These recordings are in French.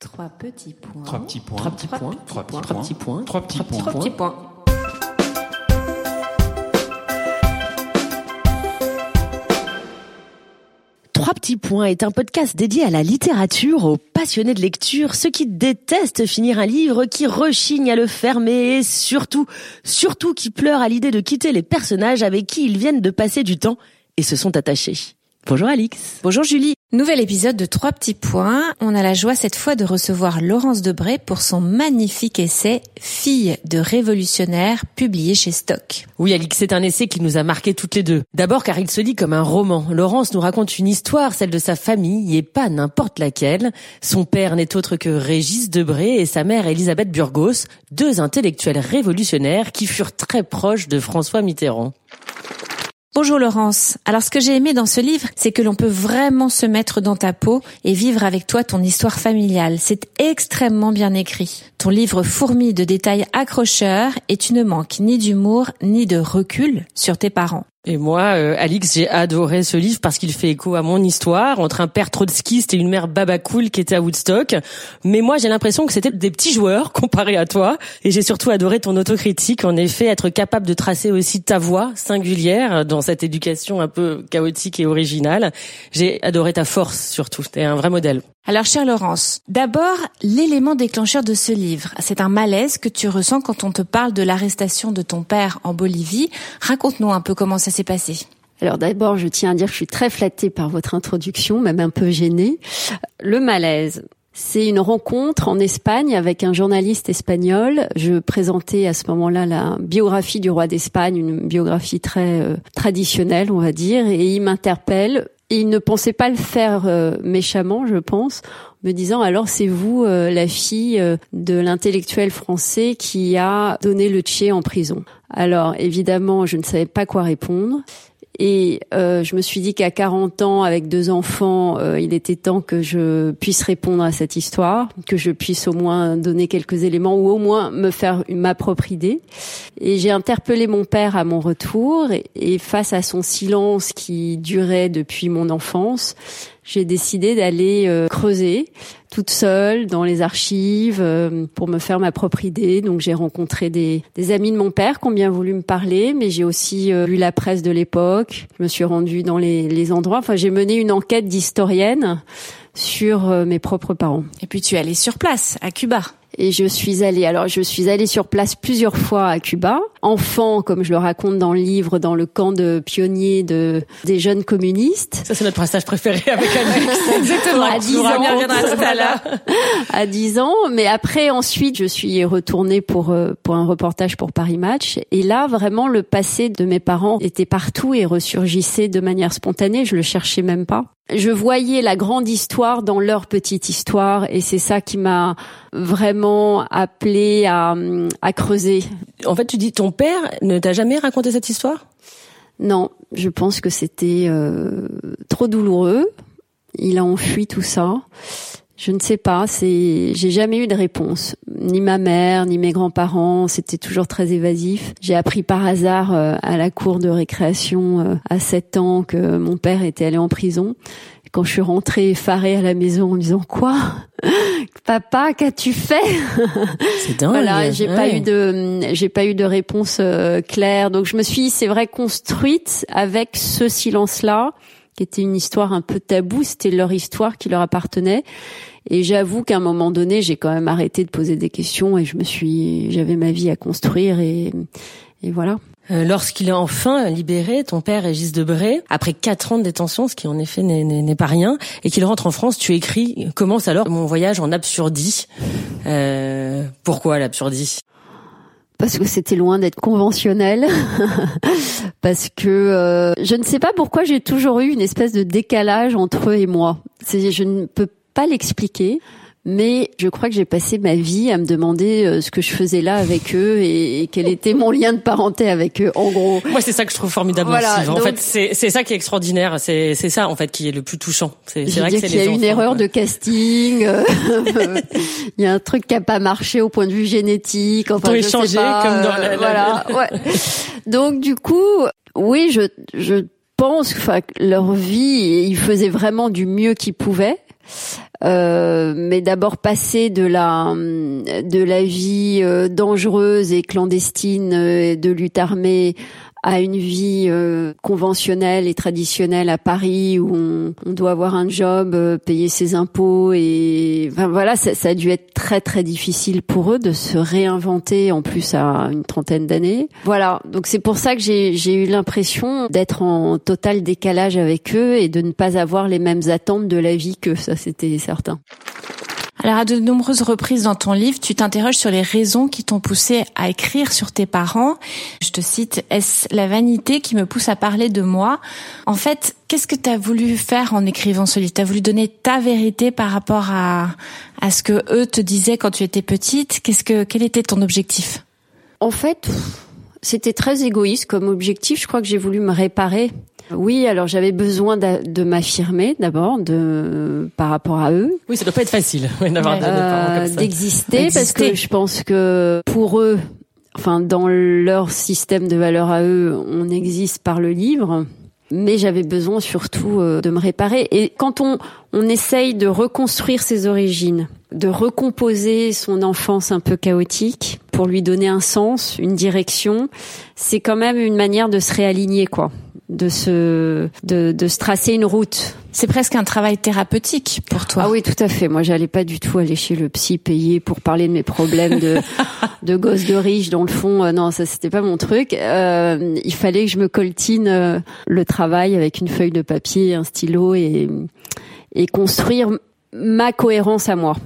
Trois petits points. Trois petits points. Trois petits points. Trois petits Trois petits points. Trois petits points. Trois petits points. Trois petits points est un podcast dédié à la littérature, aux passionnés de lecture, ceux qui détestent finir un livre, qui rechignent à le fermer et surtout, surtout qui pleurent à l'idée de quitter les personnages avec qui ils viennent de passer du temps et se sont attachés. Bonjour Alix. Bonjour Julie. Nouvel épisode de Trois petits points. On a la joie cette fois de recevoir Laurence Debré pour son magnifique essai Fille de révolutionnaire publié chez Stock. Oui Alix, c'est un essai qui nous a marqué toutes les deux. D'abord car il se lit comme un roman. Laurence nous raconte une histoire, celle de sa famille, et pas n'importe laquelle. Son père n'est autre que Régis Debré et sa mère Elisabeth Burgos, deux intellectuels révolutionnaires qui furent très proches de François Mitterrand. Bonjour Laurence. Alors ce que j'ai aimé dans ce livre, c'est que l'on peut vraiment se mettre dans ta peau et vivre avec toi ton histoire familiale. C'est extrêmement bien écrit. Ton livre fourmille de détails accrocheurs et tu ne manques ni d'humour ni de recul sur tes parents. Et moi, euh, Alix, j'ai adoré ce livre parce qu'il fait écho à mon histoire entre un père trotskiste et une mère babacool qui était à Woodstock. Mais moi, j'ai l'impression que c'était des petits joueurs comparés à toi. Et j'ai surtout adoré ton autocritique. En effet, être capable de tracer aussi ta voix singulière dans cette éducation un peu chaotique et originale. J'ai adoré ta force surtout. T'es un vrai modèle. Alors, chère Laurence, d'abord, l'élément déclencheur de ce livre, c'est un malaise que tu ressens quand on te parle de l'arrestation de ton père en Bolivie. Raconte-nous un peu comment ça s'est passé. Alors d'abord, je tiens à dire que je suis très flattée par votre introduction, même un peu gênée. Le malaise. C'est une rencontre en Espagne avec un journaliste espagnol. Je présentais à ce moment-là la biographie du roi d'Espagne, une biographie très euh, traditionnelle, on va dire, et il m'interpelle il ne pensait pas le faire euh, méchamment, je pense, me disant alors c'est vous euh, la fille euh, de l'intellectuel français qui a donné le Tché en prison. Alors évidemment, je ne savais pas quoi répondre. Et euh, je me suis dit qu'à 40 ans, avec deux enfants, euh, il était temps que je puisse répondre à cette histoire, que je puisse au moins donner quelques éléments ou au moins me faire ma propre idée. Et j'ai interpellé mon père à mon retour et, et face à son silence qui durait depuis mon enfance, j'ai décidé d'aller euh, creuser toute seule dans les archives euh, pour me faire ma propre idée. Donc j'ai rencontré des, des, amis de mon père qui ont bien voulu me parler, mais j'ai aussi euh, lu la presse de l'époque. Je me suis rendue dans les, les endroits. Enfin, j'ai mené une enquête d'historienne sur mes propres parents. Et puis tu es allée sur place à Cuba. Et je suis allée, alors je suis allée sur place plusieurs fois à Cuba, enfant, comme je le raconte dans le livre, dans le camp de pionniers de des jeunes communistes. Ça c'est notre passage préféré avec Alex. Exactement. À 10 ans. à 10 ans, mais après ensuite je suis retournée pour pour un reportage pour Paris Match et là vraiment le passé de mes parents était partout et ressurgissait de manière spontanée, je le cherchais même pas. Je voyais la grande histoire dans leur petite histoire et c'est ça qui m'a vraiment appelé à, à creuser. En fait, tu dis ton père ne t'a jamais raconté cette histoire? Non, je pense que c'était euh, trop douloureux. Il a enfui tout ça. Je ne sais pas, c'est j'ai jamais eu de réponse, ni ma mère, ni mes grands-parents, c'était toujours très évasif. J'ai appris par hasard euh, à la cour de récréation euh, à 7 ans que mon père était allé en prison. Quand je suis rentrée effarée à la maison en me disant quoi? Papa, qu'as-tu fait? C'est dingue. Voilà, j'ai ouais. pas eu de j'ai pas eu de réponse euh, claire. Donc je me suis c'est vrai construite avec ce silence là qui était une histoire un peu taboue, c'était leur histoire qui leur appartenait. Et j'avoue qu'à un moment donné, j'ai quand même arrêté de poser des questions et je me suis, j'avais ma vie à construire et, et voilà. Euh, Lorsqu'il est enfin libéré, ton père Régis Debré, après quatre ans de détention, ce qui en effet n'est pas rien, et qu'il rentre en France, tu écris commence alors mon voyage en absurdie. Euh, pourquoi l'absurdie? Parce que c'était loin d'être conventionnel, parce que euh, je ne sais pas pourquoi j'ai toujours eu une espèce de décalage entre eux et moi. Je ne peux pas l'expliquer. Mais je crois que j'ai passé ma vie à me demander euh, ce que je faisais là avec eux et, et quel était mon lien de parenté avec eux, en gros. Moi, c'est ça que je trouve formidable Voilà, aussi. En fait, c'est c'est ça qui est extraordinaire. C'est c'est ça en fait qui est le plus touchant. C'est vrai qu'il y a une erreur de casting. euh, Il y a un truc qui a pas marché au point de vue génétique. Enfin, je sais pas, comme dans la- la- voilà. ouais. Donc du coup, oui, je je pense, enfin, que leur vie, ils faisaient vraiment du mieux qu'ils pouvaient. Euh, mais d'abord passer de la de la vie euh, dangereuse et clandestine euh, de lutte armée à une vie euh, conventionnelle et traditionnelle à Paris où on, on doit avoir un job, euh, payer ses impôts et voilà, ça, ça, a dû être très très difficile pour eux de se réinventer en plus à une trentaine d'années. Voilà, donc c'est pour ça que j'ai eu l'impression d'être en total décalage avec eux et de ne pas avoir les mêmes attentes de la vie que ça c'était certain. Alors à de nombreuses reprises dans ton livre, tu t'interroges sur les raisons qui t'ont poussé à écrire sur tes parents. Je te cite, est-ce la vanité qui me pousse à parler de moi? En fait, qu'est-ce que tu as voulu faire en écrivant ce livre? Tu as voulu donner ta vérité par rapport à, à ce que eux te disaient quand tu étais petite? Qu'est-ce que quel était ton objectif? En fait, c'était très égoïste comme objectif. Je crois que j'ai voulu me réparer oui, alors j'avais besoin de, m'affirmer d'abord, de par rapport à eux. Oui, ça doit pas être facile d'avoir euh, D'exister, parce que je pense que pour eux, enfin dans leur système de valeurs à eux, on existe par le livre. Mais j'avais besoin surtout euh, de me réparer. Et quand on, on essaye de reconstruire ses origines, de recomposer son enfance un peu chaotique pour lui donner un sens, une direction, c'est quand même une manière de se réaligner, quoi de se de, de se tracer une route. C'est presque un travail thérapeutique pour toi. Ah oui, tout à fait. Moi, j'allais pas du tout aller chez le psy payer pour parler de mes problèmes de de gosse de riche dans le fond. Euh, non, ça c'était pas mon truc. Euh, il fallait que je me coltine euh, le travail avec une feuille de papier, un stylo et et construire ma cohérence à moi.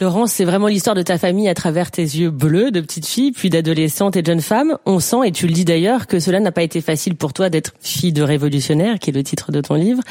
Laurence, c'est vraiment l'histoire de ta famille à travers tes yeux bleus de petite fille, puis d'adolescente et de jeune femme. On sent, et tu le dis d'ailleurs, que cela n'a pas été facile pour toi d'être fille de révolutionnaire, qui est le titre de ton livre.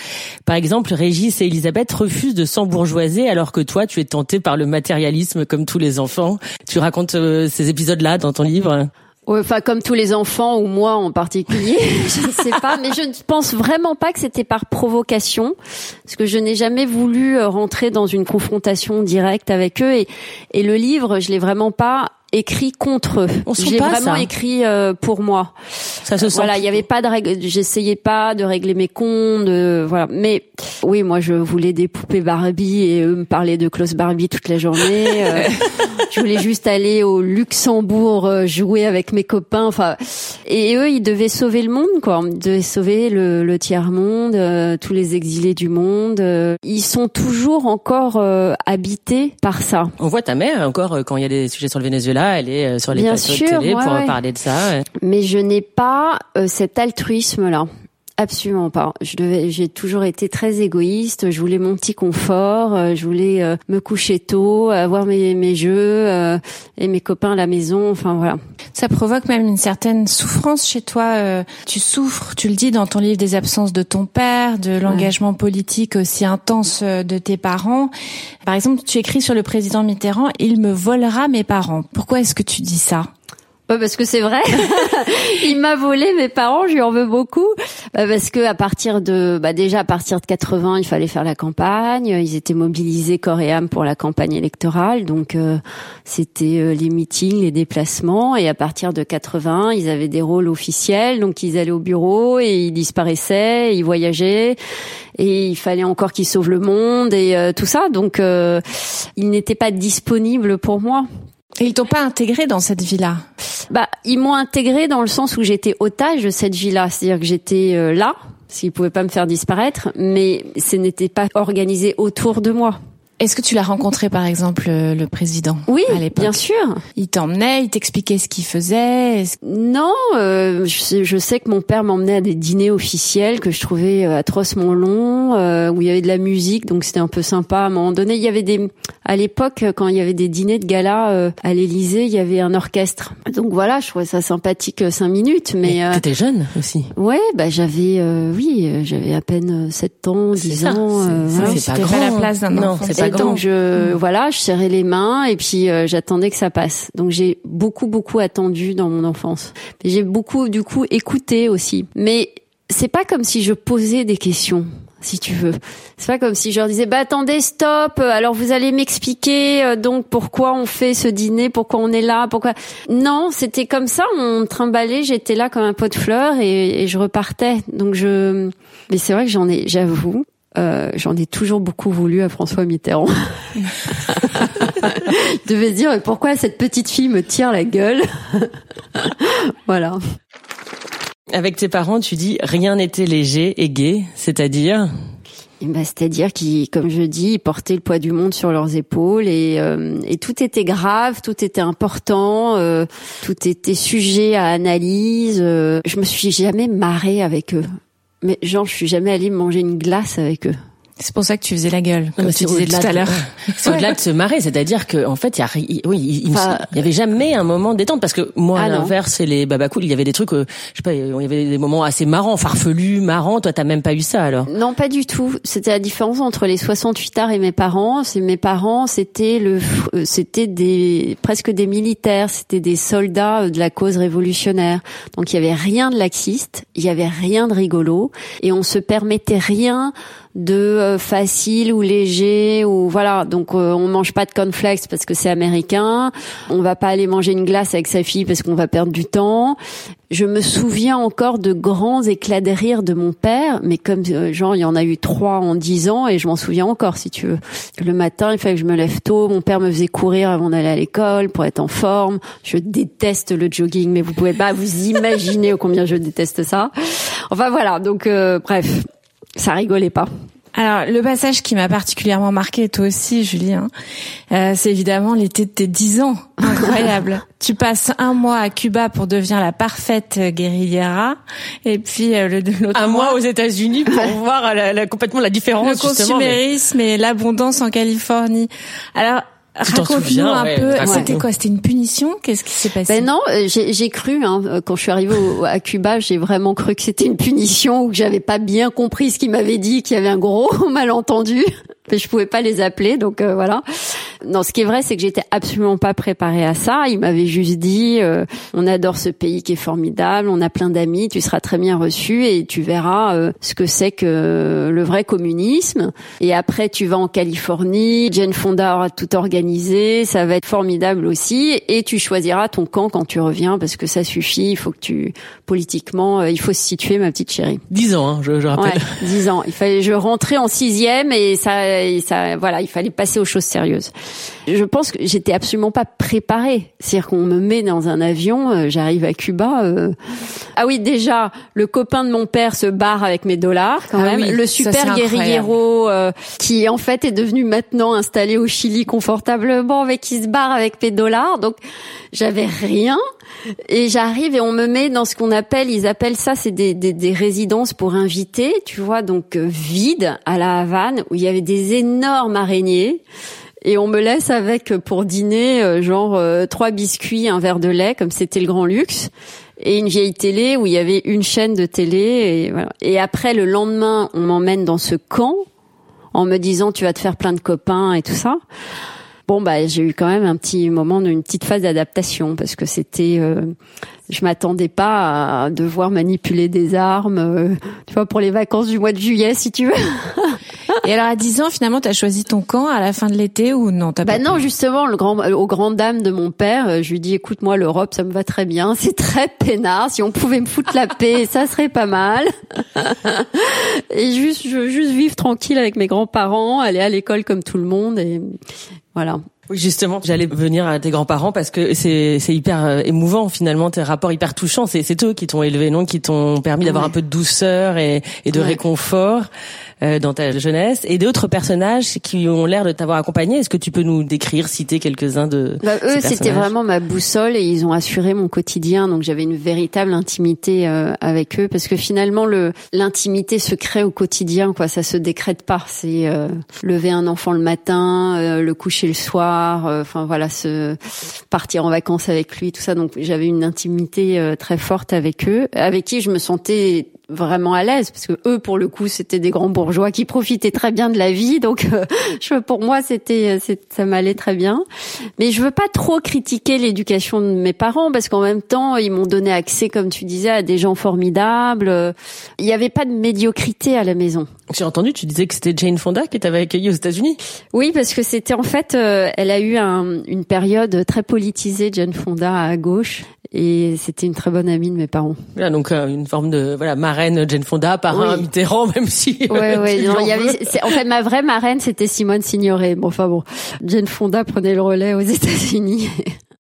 Par exemple, Régis et Elisabeth refusent de s'embourgeoiser alors que toi, tu es tentée par le matérialisme comme tous les enfants. Tu racontes euh, ces épisodes-là dans ton livre enfin comme tous les enfants ou moi en particulier, je ne sais pas, mais je ne pense vraiment pas que c'était par provocation, parce que je n'ai jamais voulu euh, rentrer dans une confrontation directe avec eux. Et, le livre, je l'ai vraiment pas écrit contre eux. J'ai vraiment écrit euh, pour moi. Ça se sent. Voilà, il y avait pas de règle. J'essayais pas de régler mes comptes. De, voilà. Mais oui, moi, je voulais des poupées Barbie et eux me parlaient de Klaus Barbie toute la journée. Euh, je voulais juste aller au Luxembourg euh, jouer avec mes copains. Enfin, et eux, ils devaient sauver le monde, quoi. Ils devaient sauver le, le tiers monde, tous les exilés du monde. ils sont toujours encore habités par ça. On voit ta mère encore quand il y a des sujets sur le Venezuela elle est euh, sur les plateaux de télé pour parler de ça. Mais je n'ai pas euh, cet altruisme-là. Absolument pas. Je devais, j'ai toujours été très égoïste. Je voulais mon petit confort. Euh, je voulais me coucher tôt, avoir mes, mes jeux et mes copains à la maison. Enfin voilà. Ça provoque même une certaine souffrance chez toi. Tu souffres, tu le dis dans ton livre, des absences de ton père, de l'engagement politique aussi intense de tes parents. Par exemple, tu écris sur le président Mitterrand, il me volera mes parents. Pourquoi est-ce que tu dis ça? Parce que c'est vrai. il m'a volé mes parents, je lui en veux beaucoup. Bah, parce que à partir de, bah déjà à partir de 80, il fallait faire la campagne. Ils étaient mobilisés corps et âme pour la campagne électorale, donc euh, c'était euh, les meetings, les déplacements. Et à partir de 80, ils avaient des rôles officiels, donc ils allaient au bureau et ils disparaissaient, ils voyageaient et il fallait encore qu'ils sauvent le monde et euh, tout ça. Donc ils n'étaient pas disponibles pour moi. Et ils t'ont pas intégré dans cette vie-là Bah, ils m'ont intégré dans le sens où j'étais otage de cette vie-là, c'est-à-dire que j'étais euh, là, s'ils pouvaient pas me faire disparaître, mais ce n'était pas organisé autour de moi. Est-ce que tu l'as rencontré par exemple le président Oui, bien sûr. Il t'emmenait, il t'expliquait ce qu'il faisait. Non, euh, je, sais, que mon père m'emmenait à des dîners officiels que je trouvais euh, atrocement longs, euh, où il y avait de la musique, donc c'était un peu sympa. À un moment donné, il y avait des, à l'époque, quand il y avait des dîners de gala à l'Élysée, il y avait un orchestre. Donc voilà, je trouvais ça sympathique cinq minutes. Mais t'étais jeune aussi. Ouais, bah j'avais, oui, j'avais à peine 7 ans, 10 ans. C'est pas, pas la place d'un enfant donc je mm. voilà, je serrais les mains et puis euh, j'attendais que ça passe. Donc j'ai beaucoup beaucoup attendu dans mon enfance. J'ai beaucoup du coup écouté aussi. Mais c'est pas comme si je posais des questions si tu veux. C'est pas comme si je leur disais bah attendez stop alors vous allez m'expliquer euh, donc pourquoi on fait ce dîner pourquoi on est là pourquoi? Non c'était comme ça on trimballait j'étais là comme un pot de fleurs et, et je repartais donc je mais c'est vrai que j'en ai j'avoue euh, j'en ai toujours beaucoup voulu à François Mitterrand. Je devais dire pourquoi cette petite fille me tire la gueule. voilà. Avec tes parents, tu dis rien n'était léger et gai, c'est-à-dire bah, c'est-à-dire qu'ils, comme je dis, ils portaient le poids du monde sur leurs épaules et, euh, et tout était grave, tout était important, euh, tout était sujet à analyse. Euh, je me suis jamais marrée avec eux. Mais genre, je suis jamais allée manger une glace avec eux. C'est pour ça que tu faisais la gueule, comme tu disais tout à l'heure. C'est au-delà de se marrer, c'est-à-dire que en fait, il y a, oui, il, y avait jamais un moment détente parce que moi, à ah l'inverse, c'est les babacools, il y avait des trucs, euh, je sais pas, il y avait des moments assez marrants, farfelus, marrants. Toi, t'as même pas eu ça alors? Non, pas du tout. C'était la différence entre les 68 arts et mes parents. C'est mes parents, c'était le, euh, c'était des presque des militaires, c'était des soldats euh, de la cause révolutionnaire. Donc il y avait rien de laxiste, il y avait rien de rigolo, et on se permettait rien de euh, facile ou léger ou voilà. Donc euh, on mange pas de cornflakes parce que c'est américain. On va pas aller manger une glace avec sa fille parce qu'on va perdre du temps. Je me souviens encore de grands éclats de rire de mon père mais comme euh, genre il y en a eu trois en dix ans et je m'en souviens encore si tu veux. Le matin il fallait que je me lève tôt. Mon père me faisait courir avant d'aller à l'école pour être en forme. Je déteste le jogging mais vous pouvez pas vous imaginer combien je déteste ça. Enfin voilà. Donc bref ça rigolait pas. Alors, le passage qui m'a particulièrement marqué, toi aussi, Julien, euh, c'est évidemment l'été de tes 10 ans. Incroyable. tu passes un mois à Cuba pour devenir la parfaite guerriera, et puis euh, le l'autre un mois aux États-Unis pour voir la, complètement la différence. Le consumérisme et l'abondance en Californie. Alors, Raconte-nous un peu. C'était quoi? C'était une punition? Qu'est-ce qui s'est passé? Ben non, euh, j'ai cru hein, euh, quand je suis arrivée à Cuba, j'ai vraiment cru que c'était une punition ou que j'avais pas bien compris ce qu'il m'avait dit, qu'il y avait un gros malentendu je pouvais pas les appeler, donc euh, voilà. Non, ce qui est vrai, c'est que j'étais absolument pas préparée à ça. Il m'avait juste dit, euh, on adore ce pays qui est formidable, on a plein d'amis, tu seras très bien reçu et tu verras euh, ce que c'est que le vrai communisme. Et après, tu vas en Californie, Jane Fonda aura tout organisé, ça va être formidable aussi, et tu choisiras ton camp quand tu reviens parce que ça suffit. Il faut que tu politiquement, il faut se situer, ma petite chérie. Dix ans, hein, je, je rappelle. Ouais, dix ans. Il fallait, je rentrais en sixième et ça ça, voilà, il fallait passer aux choses sérieuses. Je pense que j'étais absolument pas préparée. C'est-à-dire qu'on me met dans un avion, euh, j'arrive à Cuba. Euh... Ah oui, déjà, le copain de mon père se barre avec mes dollars quand ah même. le super guerriero euh, qui en fait est devenu maintenant installé au Chili confortablement, avec qui se barre avec mes dollars. Donc j'avais rien. Et j'arrive et on me met dans ce qu'on appelle, ils appellent ça, c'est des, des, des, résidences pour invités, tu vois, donc euh, vide à la Havane, où il y avait des énormes araignées. Et on me laisse avec euh, pour dîner euh, genre trois biscuits, un verre de lait, comme c'était le grand luxe, et une vieille télé où il y avait une chaîne de télé. Et, et après le lendemain, on m'emmène dans ce camp en me disant tu vas te faire plein de copains et tout ça bon bah j'ai eu quand même un petit moment une petite phase d'adaptation parce que c'était euh, je m'attendais pas à devoir manipuler des armes euh, tu vois pour les vacances du mois de juillet si tu veux. Et alors à 10 ans finalement tu as choisi ton camp à la fin de l'été ou non bah non justement le grand aux grandes dames de mon père euh, je lui dis écoute moi l'Europe ça me va très bien c'est très peinard si on pouvait me foutre la paix ça serait pas mal. Et juste je veux juste vivre tranquille avec mes grands-parents aller à l'école comme tout le monde et voilà. Oui, justement, j'allais venir à tes grands-parents parce que c'est c'est hyper euh, émouvant finalement, tes rapports hyper touchants. C'est c'est eux qui t'ont élevé, non, qui t'ont permis d'avoir un peu de douceur et et de réconfort. Euh, dans ta jeunesse et d'autres personnages qui ont l'air de t'avoir accompagné. Est-ce que tu peux nous décrire, citer quelques-uns de bah, Eux, c'était vraiment ma boussole et ils ont assuré mon quotidien. Donc j'avais une véritable intimité euh, avec eux parce que finalement le l'intimité se crée au quotidien. Quoi, ça se décrète pas. C'est euh, lever un enfant le matin, le coucher le soir. Enfin voilà, se partir en vacances avec lui, tout ça. Donc j'avais une intimité très forte avec eux, avec qui je me sentais vraiment à l'aise parce que eux pour le coup c'était des grands bourgeois qui profitaient très bien de la vie donc euh, je, pour moi c'était ça m'allait très bien. Mais je veux pas trop critiquer l'éducation de mes parents parce qu'en même temps ils m'ont donné accès comme tu disais à des gens formidables. Il n'y avait pas de médiocrité à la maison. J'ai entendu tu disais que c'était Jane Fonda qui t'avait accueilli aux États-Unis. Oui parce que c'était en fait euh, elle a eu un, une période très politisée Jane Fonda à gauche et c'était une très bonne amie de mes parents. Voilà, donc euh, une forme de voilà marraine Jane Fonda, parrain Oui. Mitterrand, même si. Ouais, euh, ouais. tu non, lui il y en avait, fait, ma vraie marraine, c'était Simone Signoret. Bon, enfin bon, Jane Fonda prenait le relais aux États-Unis.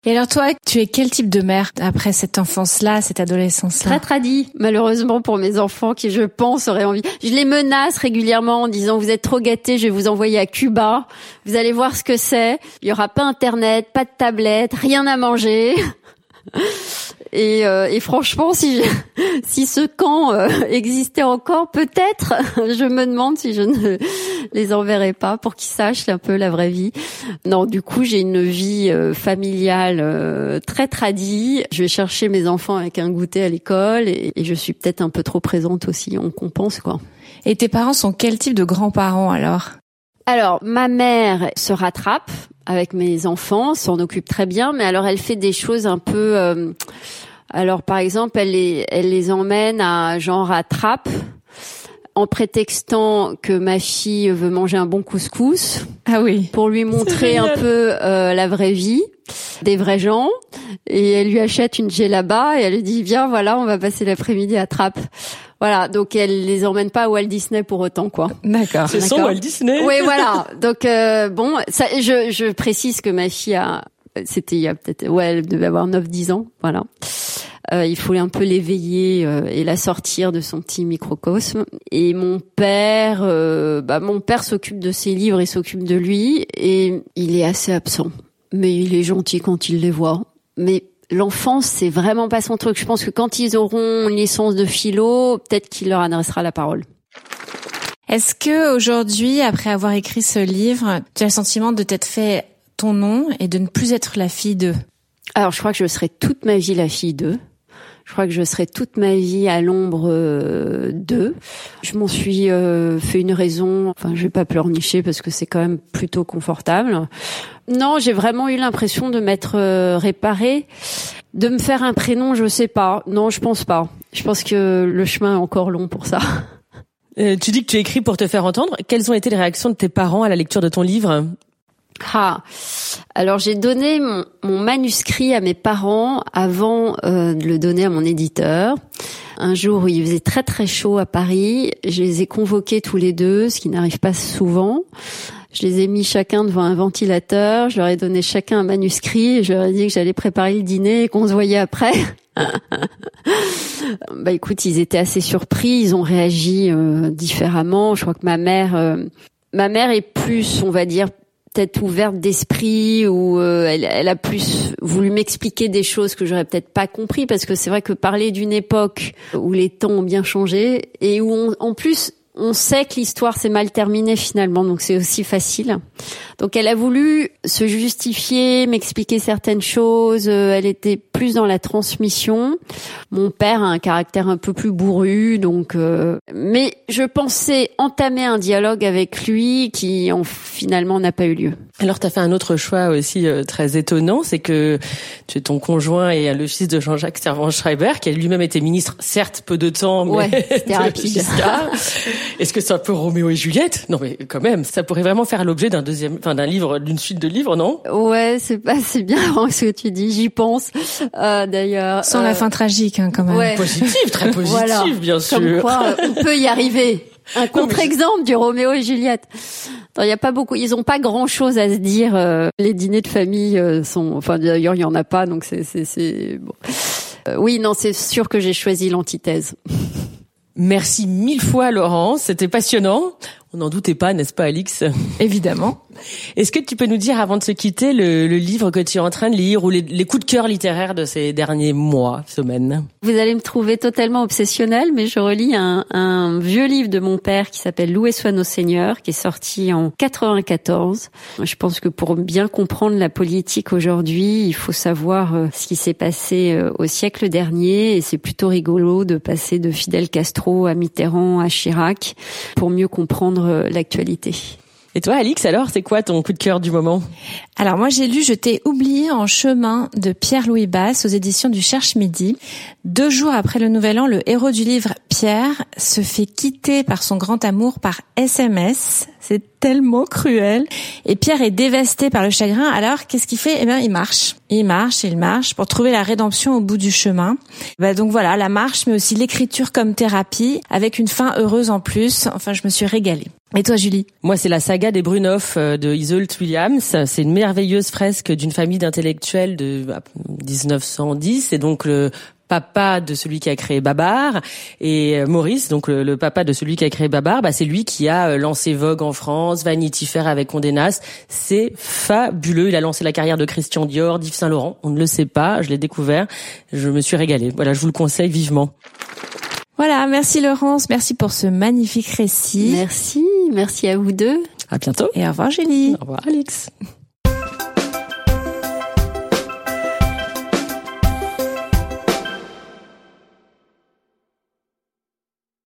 Et alors toi, tu es quel type de mère après cette enfance-là, cette adolescence-là? Très tradit, malheureusement pour mes enfants qui, je pense, auraient envie. Je les menace régulièrement en disant vous êtes trop gâtés, je vais vous envoyer à Cuba. Vous allez voir ce que c'est. Il y aura pas internet, pas de tablette, rien à manger. Et, euh, et franchement, si je- si ce camp euh, existait encore, peut-être, je me demande si je ne les enverrais pas pour qu'ils sachent un peu la vraie vie. Non, du coup, j'ai une vie euh, familiale euh, très tradie. Je vais chercher mes enfants avec un goûter à l'école et, et je suis peut-être un peu trop présente aussi. On compense quoi. Et tes parents sont quel type de grands-parents alors? Alors, ma mère se rattrape avec mes enfants, s'en occupe très bien, mais alors elle fait des choses un peu. euh, alors, par exemple, elle les, elle les emmène à genre à Trappes en prétextant que ma fille veut manger un bon couscous Ah oui. pour lui montrer un peu euh, la vraie vie des vrais gens et elle lui achète une là-bas et elle lui dit viens voilà on va passer l'après-midi à Trappes voilà donc elle les emmène pas à Walt Disney pour autant quoi D'accord. C'est son. Walt Disney. oui, voilà. Donc euh, bon, ça, je, je précise que ma fille a, c'était il y a peut-être, ouais, elle devait avoir 9-10 ans, voilà. Euh, il faut un peu l'éveiller euh, et la sortir de son petit microcosme. Et mon père, euh, bah mon père s'occupe de ses livres et s'occupe de lui et il est assez absent, mais il est gentil quand il les voit. Mais l'enfance, c'est vraiment pas son truc. Je pense que quand ils auront une licence de philo, peut-être qu'il leur adressera la parole. Est-ce que aujourd'hui, après avoir écrit ce livre, tu as le sentiment de t'être fait ton nom et de ne plus être la fille d'eux? Alors, je crois que je serai toute ma vie la fille d'eux. Je crois que je serai toute ma vie à l'ombre euh, d'eux. Je m'en suis euh, fait une raison. Enfin, je vais pas pleurnicher parce que c'est quand même plutôt confortable. Non, j'ai vraiment eu l'impression de m'être euh, réparée. De me faire un prénom, je sais pas. Non, je pense pas. Je pense que le chemin est encore long pour ça. Euh, tu dis que tu écris pour te faire entendre. Quelles ont été les réactions de tes parents à la lecture de ton livre? Ah, alors j'ai donné mon, mon manuscrit à mes parents avant euh, de le donner à mon éditeur. Un jour où il faisait très très chaud à Paris, je les ai convoqués tous les deux, ce qui n'arrive pas souvent. Je les ai mis chacun devant un ventilateur, je leur ai donné chacun un manuscrit, je leur ai dit que j'allais préparer le dîner et qu'on se voyait après. bah écoute, ils étaient assez surpris, ils ont réagi euh, différemment. Je crois que ma mère, euh, ma mère est plus, on va dire, peut-être ouverte d'esprit ou euh, elle, elle a plus voulu m'expliquer des choses que j'aurais peut-être pas compris parce que c'est vrai que parler d'une époque où les temps ont bien changé et où on, en plus on sait que l'histoire s'est mal terminée finalement, donc c'est aussi facile. Donc elle a voulu se justifier, m'expliquer certaines choses. euh, Elle était plus dans la transmission. Mon père a un caractère un peu plus bourru, donc. euh, mais je pensais entamer un dialogue avec lui qui, en, finalement, n'a pas eu lieu. Alors, tu as fait un autre choix aussi euh, très étonnant, c'est que tu ton conjoint est le fils de Jean-Jacques Servan-Schreiber, qui a lui-même été ministre, certes peu de temps, mais Ouais, c'était rapide. Est-ce que c'est un peu Roméo et Juliette? Non, mais quand même, ça pourrait vraiment faire l'objet d'un deuxième, enfin d'un livre, d'une suite de livres, non? Ouais, c'est pas, c'est bien ce que tu dis. J'y pense. Euh, D'ailleurs. Sans euh, la fin tragique, hein, quand même. Ouais. Positive, très positive, Voilà. bien Comme sûr. quoi, euh, on peut y arriver. Un contre-exemple du Roméo et Juliette. Il y a pas beaucoup, ils ont pas grand-chose à se dire. euh, les dîners de famille euh, sont, enfin d'ailleurs il y en a pas, donc c'est c'est c'est bon. Euh, oui, non, c'est sûr que j'ai choisi l'antithèse. Merci mille fois, Laurence. C'était passionnant. On n'en doutait pas, n'est-ce pas, Alix? Évidemment. Est-ce que tu peux nous dire, avant de se quitter, le, le livre que tu es en train de lire ou les, les coups de cœur littéraires de ces derniers mois, semaines? Vous allez me trouver totalement obsessionnelle, mais je relis un, un vieux livre de mon père qui s'appelle Loué soit nos seigneurs, qui est sorti en 94. Je pense que pour bien comprendre la politique aujourd'hui, il faut savoir euh, ce qui s'est passé euh, au siècle dernier, et c'est plutôt rigolo de passer de Fidel Castro à Mitterrand à Chirac pour mieux comprendre euh, l'actualité. Et toi, Alix, alors, c'est quoi ton coup de cœur du moment? Alors moi j'ai lu Je t'ai oublié en chemin de Pierre-Louis Basse aux éditions du Cherche Midi. Deux jours après le Nouvel An, le héros du livre, Pierre, se fait quitter par son grand amour par SMS. C'est tellement cruel. Et Pierre est dévasté par le chagrin. Alors, qu'est-ce qu'il fait? Eh bien, il marche. Il marche, il marche pour trouver la rédemption au bout du chemin. Bah, donc voilà, la marche, mais aussi l'écriture comme thérapie, avec une fin heureuse en plus. Enfin, je me suis régalée. Et toi, Julie? Moi, c'est la saga des Brunoff euh, de Isolde Williams. C'est une merveilleuse fresque d'une famille d'intellectuels de 1910. Bah, et donc le papa de celui qui a créé Babar et euh, Maurice, donc le, papa de celui qui a créé Babar, bah c'est lui qui a euh, lancé Vogue en France, Vanity Fair avec Condé Nast. C'est fabuleux. Il a lancé la carrière de Christian Dior, d'Yves Saint Laurent. On ne le sait pas, je l'ai découvert. Je me suis régalée. Voilà, je vous le conseille vivement. Voilà, merci Laurence, merci pour ce magnifique récit. Merci, merci à vous deux. À bientôt. Et au revoir Julie. Au revoir Alex.